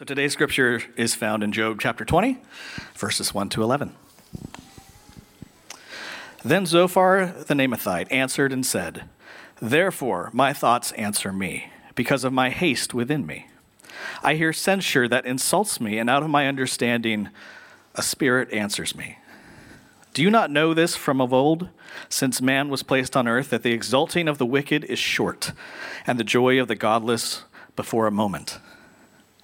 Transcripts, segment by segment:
So today's scripture is found in Job chapter 20, verses 1 to 11. Then Zophar the Naamathite answered and said, Therefore my thoughts answer me, because of my haste within me. I hear censure that insults me, and out of my understanding a spirit answers me. Do you not know this from of old, since man was placed on earth, that the exulting of the wicked is short, and the joy of the godless before a moment?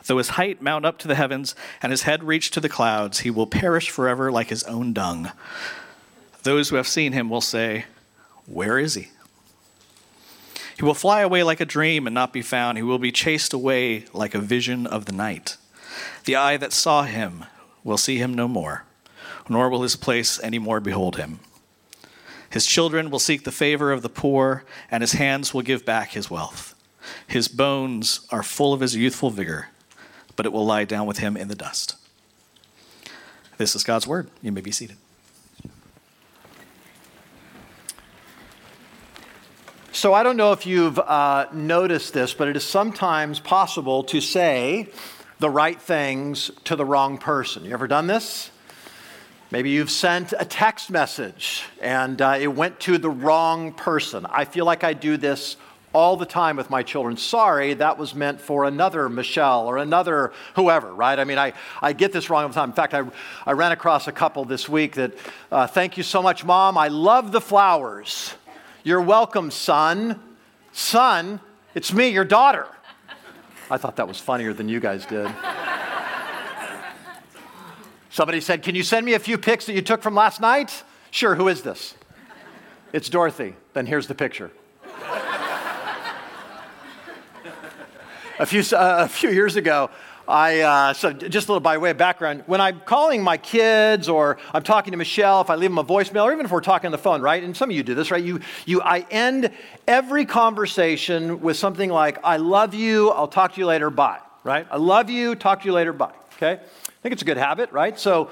Though his height mount up to the heavens and his head reach to the clouds, he will perish forever like his own dung. Those who have seen him will say, Where is he? He will fly away like a dream and not be found. He will be chased away like a vision of the night. The eye that saw him will see him no more, nor will his place any more behold him. His children will seek the favor of the poor, and his hands will give back his wealth. His bones are full of his youthful vigor but it will lie down with him in the dust. This is God's word. You may be seated. So, I don't know if you've uh, noticed this, but it is sometimes possible to say the right things to the wrong person. You ever done this? Maybe you've sent a text message and uh, it went to the wrong person. I feel like I do this all the time with my children. Sorry, that was meant for another Michelle or another whoever, right? I mean, I, I get this wrong all the time. In fact, I, I ran across a couple this week that, uh, thank you so much, Mom. I love the flowers. You're welcome, son. Son, it's me, your daughter. I thought that was funnier than you guys did. Somebody said, Can you send me a few pics that you took from last night? Sure, who is this? It's Dorothy. Then here's the picture. A few, uh, a few years ago, I, uh, so just a little by way of background, when I'm calling my kids or I'm talking to Michelle, if I leave them a voicemail, or even if we're talking on the phone, right? And some of you do this, right? You, you, I end every conversation with something like, I love you, I'll talk to you later, bye, right? I love you, talk to you later, bye, okay? I think it's a good habit, right? So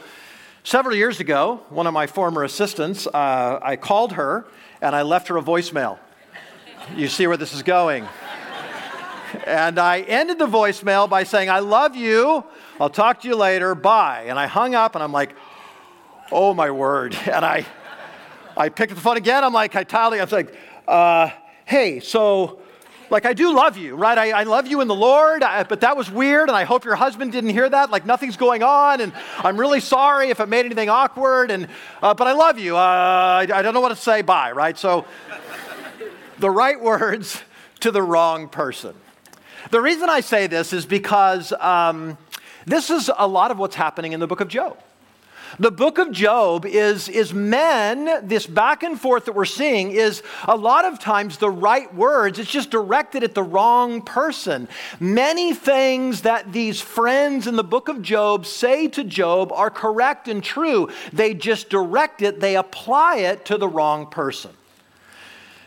several years ago, one of my former assistants, uh, I called her and I left her a voicemail. You see where this is going and I ended the voicemail by saying, I love you. I'll talk to you later. Bye. And I hung up and I'm like, oh my word. And I, I picked up the phone again. I'm like, I totally, I was like, uh, hey, so like I do love you, right? I, I love you in the Lord, I, but that was weird, and I hope your husband didn't hear that. Like nothing's going on, and I'm really sorry if it made anything awkward. And uh, but I love you. Uh, I, I don't know what to say. Bye, right? So the right words to the wrong person. The reason I say this is because um, this is a lot of what's happening in the book of Job. The book of Job is, is men, this back and forth that we're seeing is a lot of times the right words. It's just directed at the wrong person. Many things that these friends in the book of Job say to Job are correct and true. They just direct it, they apply it to the wrong person.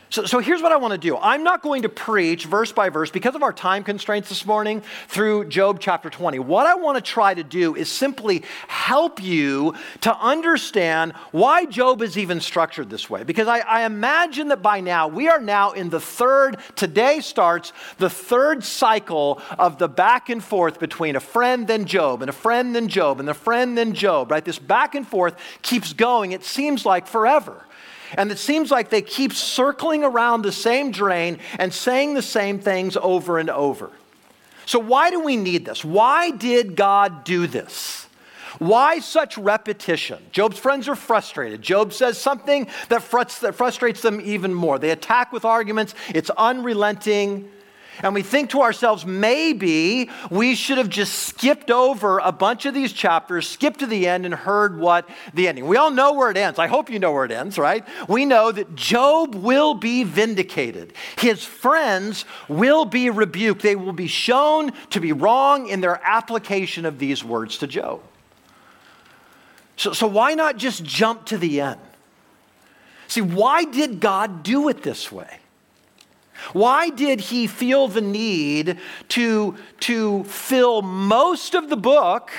So, so here's what I want to do. I'm not going to preach verse by verse because of our time constraints this morning through Job chapter 20. What I want to try to do is simply help you to understand why Job is even structured this way. Because I, I imagine that by now, we are now in the third, today starts the third cycle of the back and forth between a friend then Job and a friend then Job and a friend then Job, right? This back and forth keeps going, it seems like forever. And it seems like they keep circling around the same drain and saying the same things over and over. So, why do we need this? Why did God do this? Why such repetition? Job's friends are frustrated. Job says something that, frustrates them even more. They attack with arguments, it's unrelenting. And we think to ourselves, maybe we should have just skipped over a bunch of these chapters, skipped to the end, and heard what the ending. We all know where it ends. I hope you know where it ends, right? We know that Job will be vindicated. His friends will be rebuked. They will be shown to be wrong in their application of these words to Job. So, so why not just jump to the end? See, why did God do it this way? Why did he feel the need to, to fill most of the book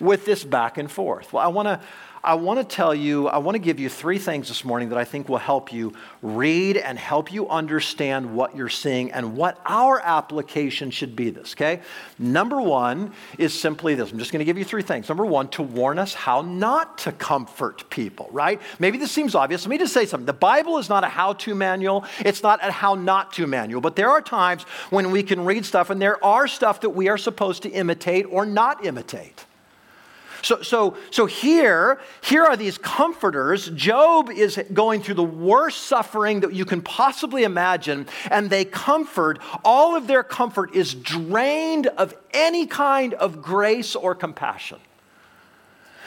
with this back and forth? Well, I want to I want to tell you, I want to give you three things this morning that I think will help you read and help you understand what you're seeing and what our application should be this, okay? Number one is simply this. I'm just going to give you three things. Number one, to warn us how not to comfort people, right? Maybe this seems obvious. Let me just say something. The Bible is not a how to manual, it's not a how not to manual, but there are times when we can read stuff and there are stuff that we are supposed to imitate or not imitate. So, so, so here, here are these comforters. Job is going through the worst suffering that you can possibly imagine, and they comfort. All of their comfort is drained of any kind of grace or compassion.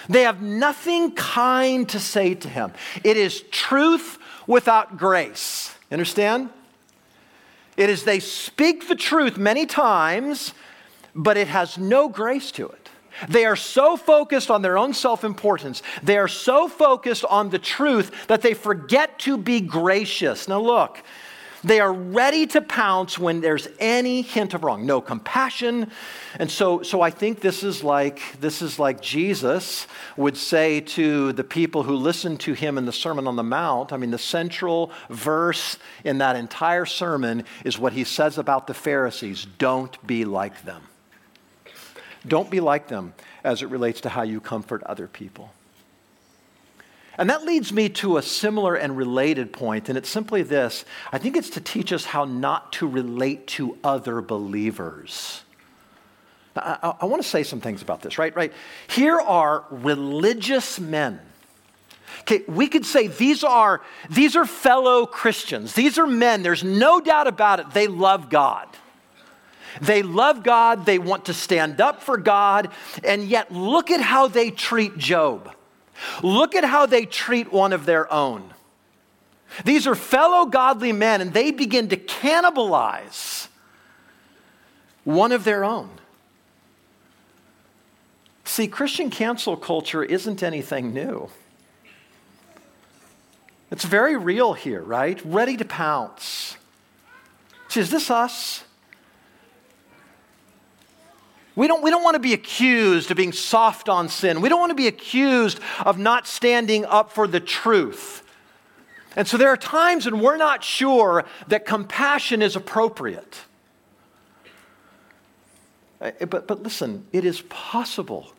They have nothing kind to say to him. It is truth without grace. Understand? It is they speak the truth many times, but it has no grace to it. They are so focused on their own self importance, they are so focused on the truth that they forget to be gracious. Now, look, they are ready to pounce when there's any hint of wrong. No compassion. And so, so I think this is like this is like Jesus would say to the people who listened to him in the Sermon on the Mount. I mean, the central verse in that entire sermon is what he says about the Pharisees: "Don't be like them." Don't be like them as it relates to how you comfort other people. And that leads me to a similar and related point, and it's simply this I think it's to teach us how not to relate to other believers. I, I, I want to say some things about this, right? Right. Here are religious men. Okay, we could say these are, these are fellow Christians. These are men, there's no doubt about it, they love God. They love God, they want to stand up for God, and yet look at how they treat Job. Look at how they treat one of their own. These are fellow godly men, and they begin to cannibalize one of their own. See, Christian cancel culture isn't anything new. It's very real here, right? Ready to pounce. See, is this us? We don't, we don't want to be accused of being soft on sin. We don't want to be accused of not standing up for the truth. And so there are times when we're not sure that compassion is appropriate. Uh, but, but listen, it is possible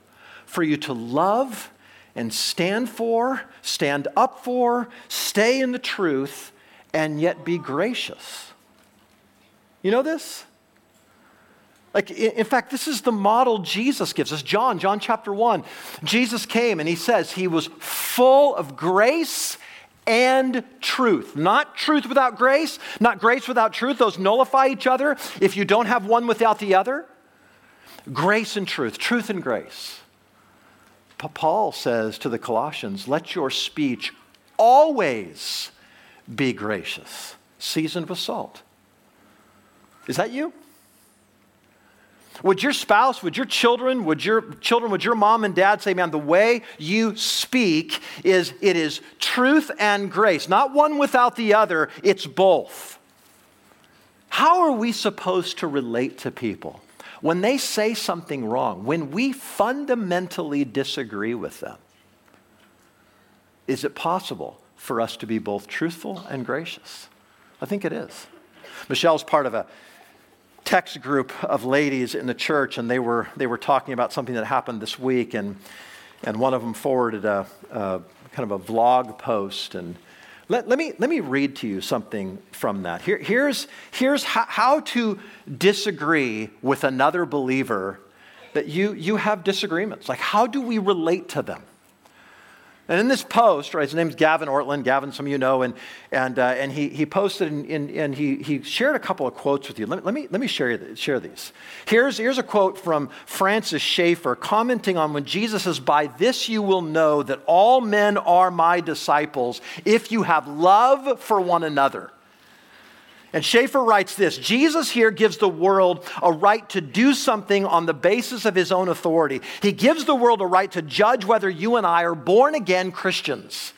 for you to love and stand for, stand up for, stay in the truth, and yet be gracious. You know this? Like, in fact, this is the model Jesus gives us. John, John chapter 1. Jesus came and he says he was full of grace and truth. Not truth without grace, not grace without truth. Those nullify each other if you don't have one without the other. Grace and truth, truth and grace. Paul says to the Colossians, let your speech always be gracious, seasoned with salt. Is that you? Would your spouse, would your children, would your children, would your mom and dad say, man, the way you speak is it is truth and grace, not one without the other, it's both. How are we supposed to relate to people when they say something wrong, when we fundamentally disagree with them? Is it possible for us to be both truthful and gracious? I think it is. Michelle's part of a text group of ladies in the church, and they were, they were talking about something that happened this week, and, and one of them forwarded a, a kind of a vlog post. And let, let, me, let me read to you something from that. Here, here's here's how, how to disagree with another believer that you, you have disagreements. Like, how do we relate to them? And in this post, right, his name's Gavin Ortlund. Gavin, some of you know, and, and, uh, and he, he posted and, and, and, he, he shared a couple of quotes with you. Let, let me, let me share, share these. Here's, here's a quote from Francis Schaeffer commenting on when Jesus says, By this you will know that all men are my disciples if you have love for one another. And Schaeffer writes this Jesus here gives the world a right to do something on the basis of his own authority. He gives the world a right to judge whether you and I are born again Christians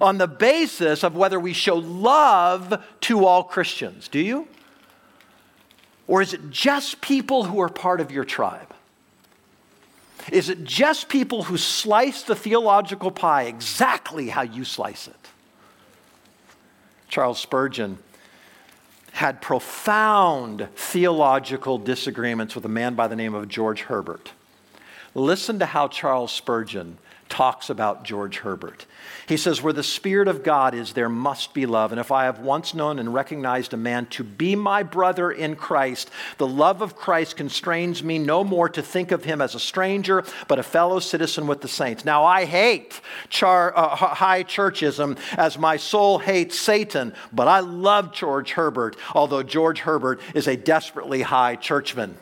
on the basis of whether we show love to all Christians. Do you? Or is it just people who are part of your tribe? Is it just people who slice the theological pie exactly how you slice it? Charles Spurgeon had profound theological disagreements with a man by the name of George Herbert. Listen to how Charles Spurgeon talks about George Herbert. He says, Where the Spirit of God is, there must be love. And if I have once known and recognized a man to be my brother in Christ, the love of Christ constrains me no more to think of him as a stranger, but a fellow citizen with the saints. Now, I hate char, uh, high churchism as my soul hates Satan, but I love George Herbert, although George Herbert is a desperately high churchman.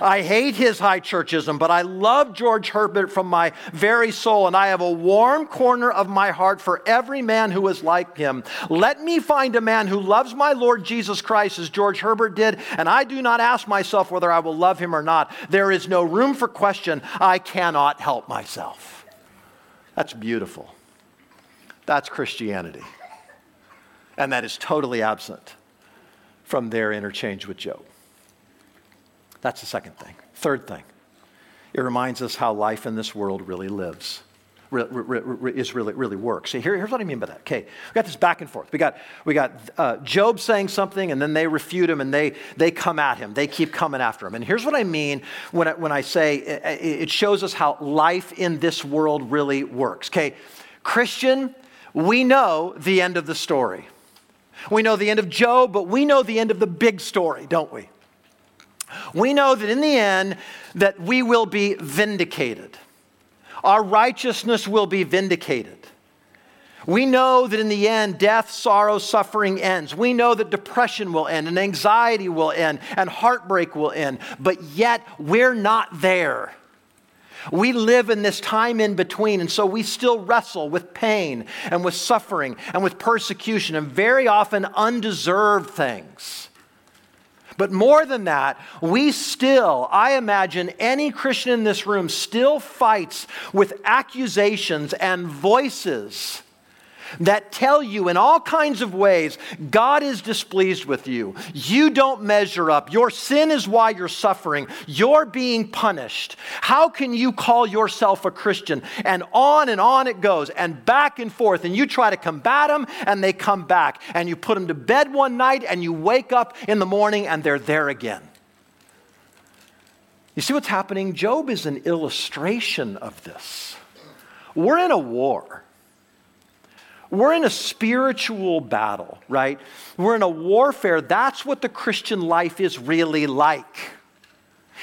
I hate his high churchism, but I love George Herbert from my very soul, and I have a warm corner of my heart for every man who is like him. Let me find a man who loves my Lord Jesus Christ as George Herbert did, and I do not ask myself whether I will love him or not. There is no room for question. I cannot help myself. That's beautiful. That's Christianity. And that is totally absent from their interchange with Job. That's the second thing. Third thing, it reminds us how life in this world really lives. is really really works. See, here, here's what I mean by that. Okay, we got this back and forth. We got we got uh, Job saying something, and then they refute him, and they they come at him. They keep coming after him. And here's what I mean when I, when I say it, it shows us how life in this world really works. Okay, Christian, we know the end of the story. We know the end of Job, but we know the end of the big story, don't we? We know that in the end that we will be vindicated. Our righteousness will be vindicated. We know that in the end, death, sorrow, suffering ends. We know that depression will end and anxiety will end and heartbreak will end. But yet, we're not there. We live in this time in between, and so we still wrestle with pain and with suffering and with persecution and very often undeserved things. But more than that, we still, I imagine any Christian in this room still fights with accusations and voices that tell you in all kinds of ways God is displeased with you. You don't measure up. Your sin is why you're suffering. You're being punished. How can you call yourself a Christian? And on and on it goes, and back and forth. And you try to combat them, and they come back. And you put them to bed one night, and you wake up in the morning, and they're there again. You see what's happening? Job is an illustration of this. We're in a war. We're in a spiritual battle, right? We're in a warfare. That's what the Christian life is really like.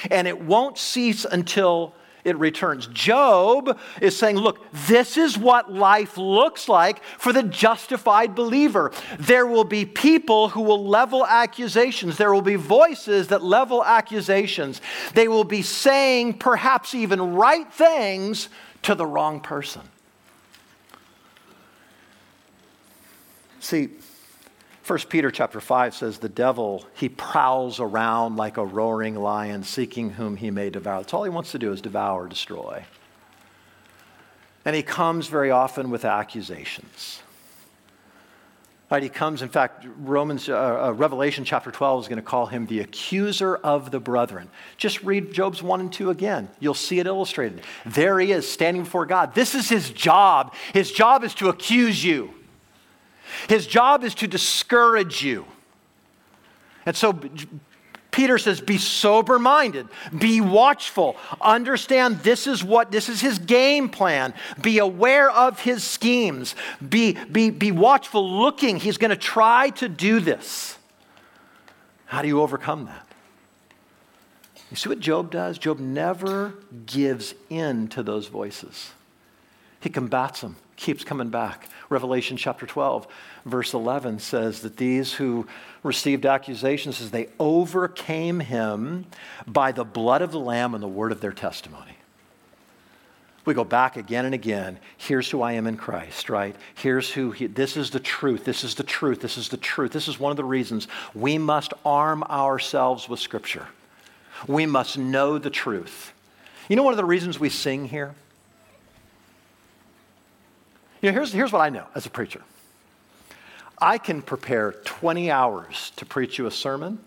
And it won't cease until it returns. Job is saying, look, this is what life looks like for the justified believer. There will be people who will level accusations, there will be voices that level accusations. They will be saying perhaps even right things to the wrong person. See, 1 Peter chapter 5 says the devil, he prowls around like a roaring lion seeking whom he may devour. That's all he wants to do is devour, destroy. And he comes very often with accusations. Right, he comes, in fact, Romans, uh, uh, Revelation chapter 12 is going to call him the accuser of the brethren. Just read Job's 1 and 2 again. You'll see it illustrated. There he is, standing before God. This is his job. His job is to accuse you. His job is to discourage you. And so Peter says, be sober minded, be watchful, understand this is what, this is his game plan, be aware of his schemes, be, be, be watchful, looking. He's going to try to do this. How do you overcome that? You see what Job does? Job never gives in to those voices. He combats them, keeps coming back. Revelation chapter 12, verse 11 says that these who received accusations says they overcame him by the blood of the lamb and the word of their testimony. We go back again and again. Here's who I am in Christ, right? Here's who he, this is the truth. This is the truth. This is the truth. This is one of the reasons we must arm ourselves with scripture. We must know the truth. You know one of the reasons we sing here? You know, here's, here's what I know as a preacher I can prepare 20 hours to preach you a sermon.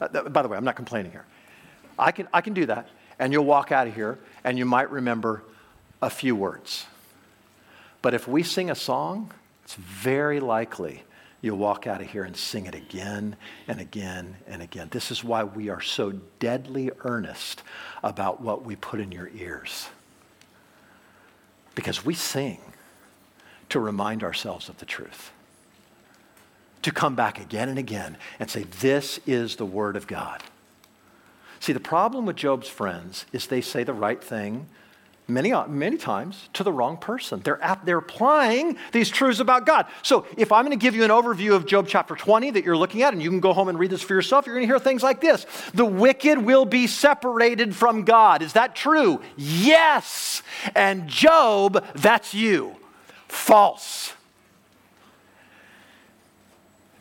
Uh, by the way, I'm not complaining here. I can, I can do that. and you'll walk out of here and you might remember a few words. But if we sing a song, it's very likely you'll walk out of here and sing it again and again and again. This is why we are so deadly earnest about what we put in your ears. Because we sing to remind ourselves of the truth, to come back again and again and say, This is the Word of God. See, the problem with Job's friends is they say the right thing many, uh, many times to the wrong person. They're, they're applying these truths about God. So if I'm going to give you an overview of Job chapter 20 that you're looking at, and you can go home and read this for yourself, you're going to hear things like this The wicked will be separated from God. Is that true? Yes. And Job, that's you. False.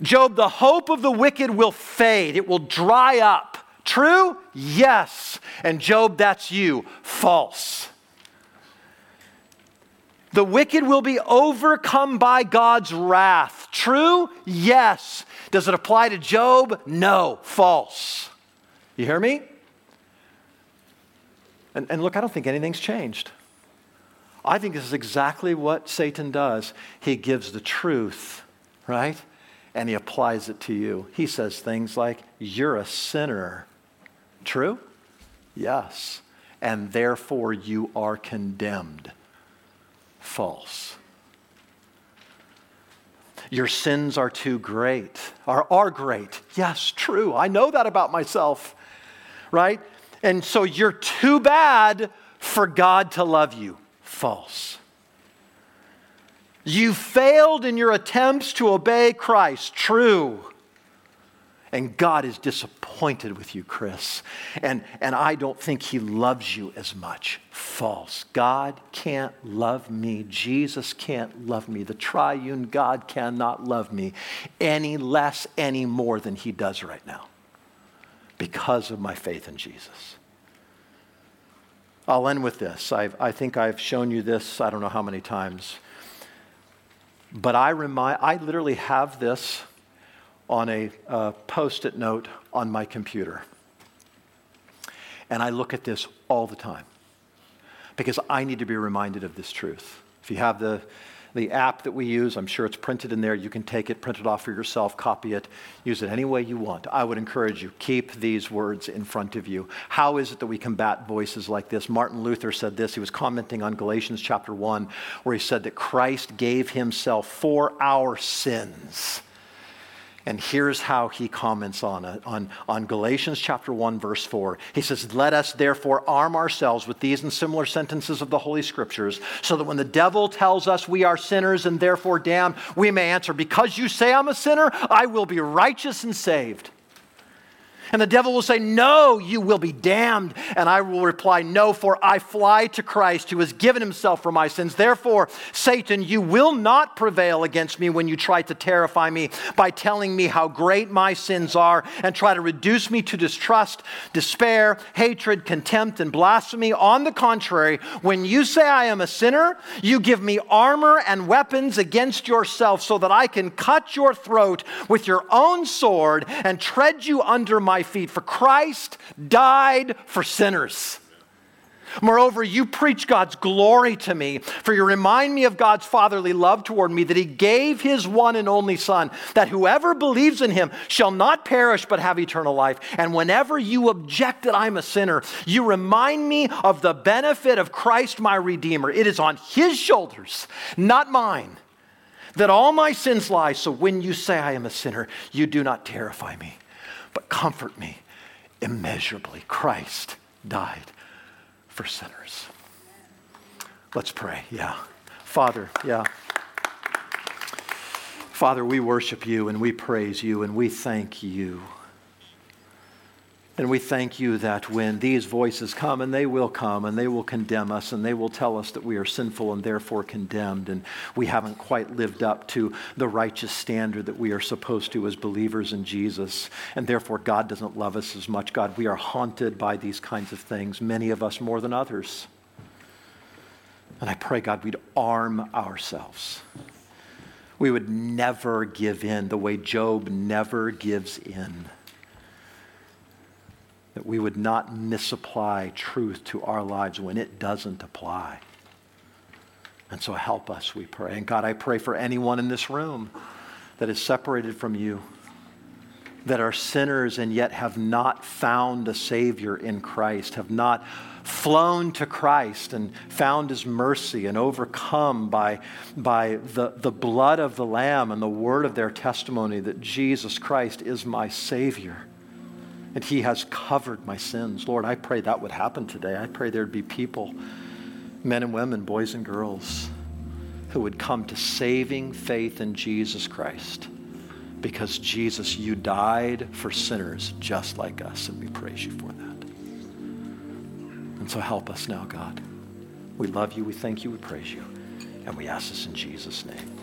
Job, the hope of the wicked will fade, it will dry up. True? Yes. And Job, that's you. False. The wicked will be overcome by God's wrath. True? Yes. Does it apply to Job? No. False. You hear me? And, and look, I don't think anything's changed. I think this is exactly what Satan does. He gives the truth, right? And he applies it to you. He says things like, You're a sinner. True? Yes. And therefore you are condemned. False. Your sins are too great, are, are great. Yes, true. I know that about myself, right? And so you're too bad for God to love you. False. You failed in your attempts to obey Christ. True. And God is disappointed with you, Chris. And, and I don't think He loves you as much. False. God can't love me. Jesus can't love me. The triune God cannot love me any less, any more than He does right now because of my faith in Jesus. I'll end with this. I've, I think I've shown you this, I don't know how many times. But I, remind, I literally have this on a post it note on my computer. And I look at this all the time because I need to be reminded of this truth. If you have the, the app that we use, I'm sure it's printed in there. You can take it, print it off for yourself, copy it, use it any way you want. I would encourage you, keep these words in front of you. How is it that we combat voices like this? Martin Luther said this. He was commenting on Galatians chapter 1, where he said that Christ gave himself for our sins and here's how he comments on it on, on Galatians chapter 1, verse 4. He says, Let us therefore arm ourselves with these and similar sentences of the Holy Scriptures, so that when the devil tells us we are sinners and therefore damned, we may answer, Because you say I'm a sinner, I will be righteous and saved. And the devil will say, No, you will be damned. And I will reply, No, for I fly to Christ who has given himself for my sins. Therefore, Satan, you will not prevail against me when you try to terrify me by telling me how great my sins are and try to reduce me to distrust, despair, hatred, contempt, and blasphemy. On the contrary, when you say I am a sinner, you give me armor and weapons against yourself so that I can cut your throat with your own sword and tread you under my my feet, for Christ died for sinners. Moreover, you preach God's glory to me, for you remind me of God's fatherly love toward me, that He gave His one and only Son, that whoever believes in Him shall not perish but have eternal life. And whenever you object that I'm a sinner, you remind me of the benefit of Christ my Redeemer. It is on His shoulders, not mine, that all my sins lie. So when you say I am a sinner, you do not terrify me but comfort me immeasurably. Christ died for sinners. Let's pray. Yeah. Father, yeah. Father, we worship you and we praise you and we thank you. And we thank you that when these voices come, and they will come, and they will condemn us, and they will tell us that we are sinful and therefore condemned, and we haven't quite lived up to the righteous standard that we are supposed to as believers in Jesus, and therefore God doesn't love us as much. God, we are haunted by these kinds of things, many of us more than others. And I pray, God, we'd arm ourselves. We would never give in the way Job never gives in that we would not misapply truth to our lives when it doesn't apply. And so help us, we pray. And God, I pray for anyone in this room that is separated from you, that are sinners and yet have not found a Savior in Christ, have not flown to Christ and found his mercy and overcome by, by the, the blood of the Lamb and the word of their testimony that Jesus Christ is my Savior and he has covered my sins. Lord, I pray that would happen today. I pray there'd be people, men and women, boys and girls, who would come to saving faith in Jesus Christ because Jesus, you died for sinners just like us, and we praise you for that. And so help us now, God. We love you, we thank you, we praise you, and we ask this in Jesus' name.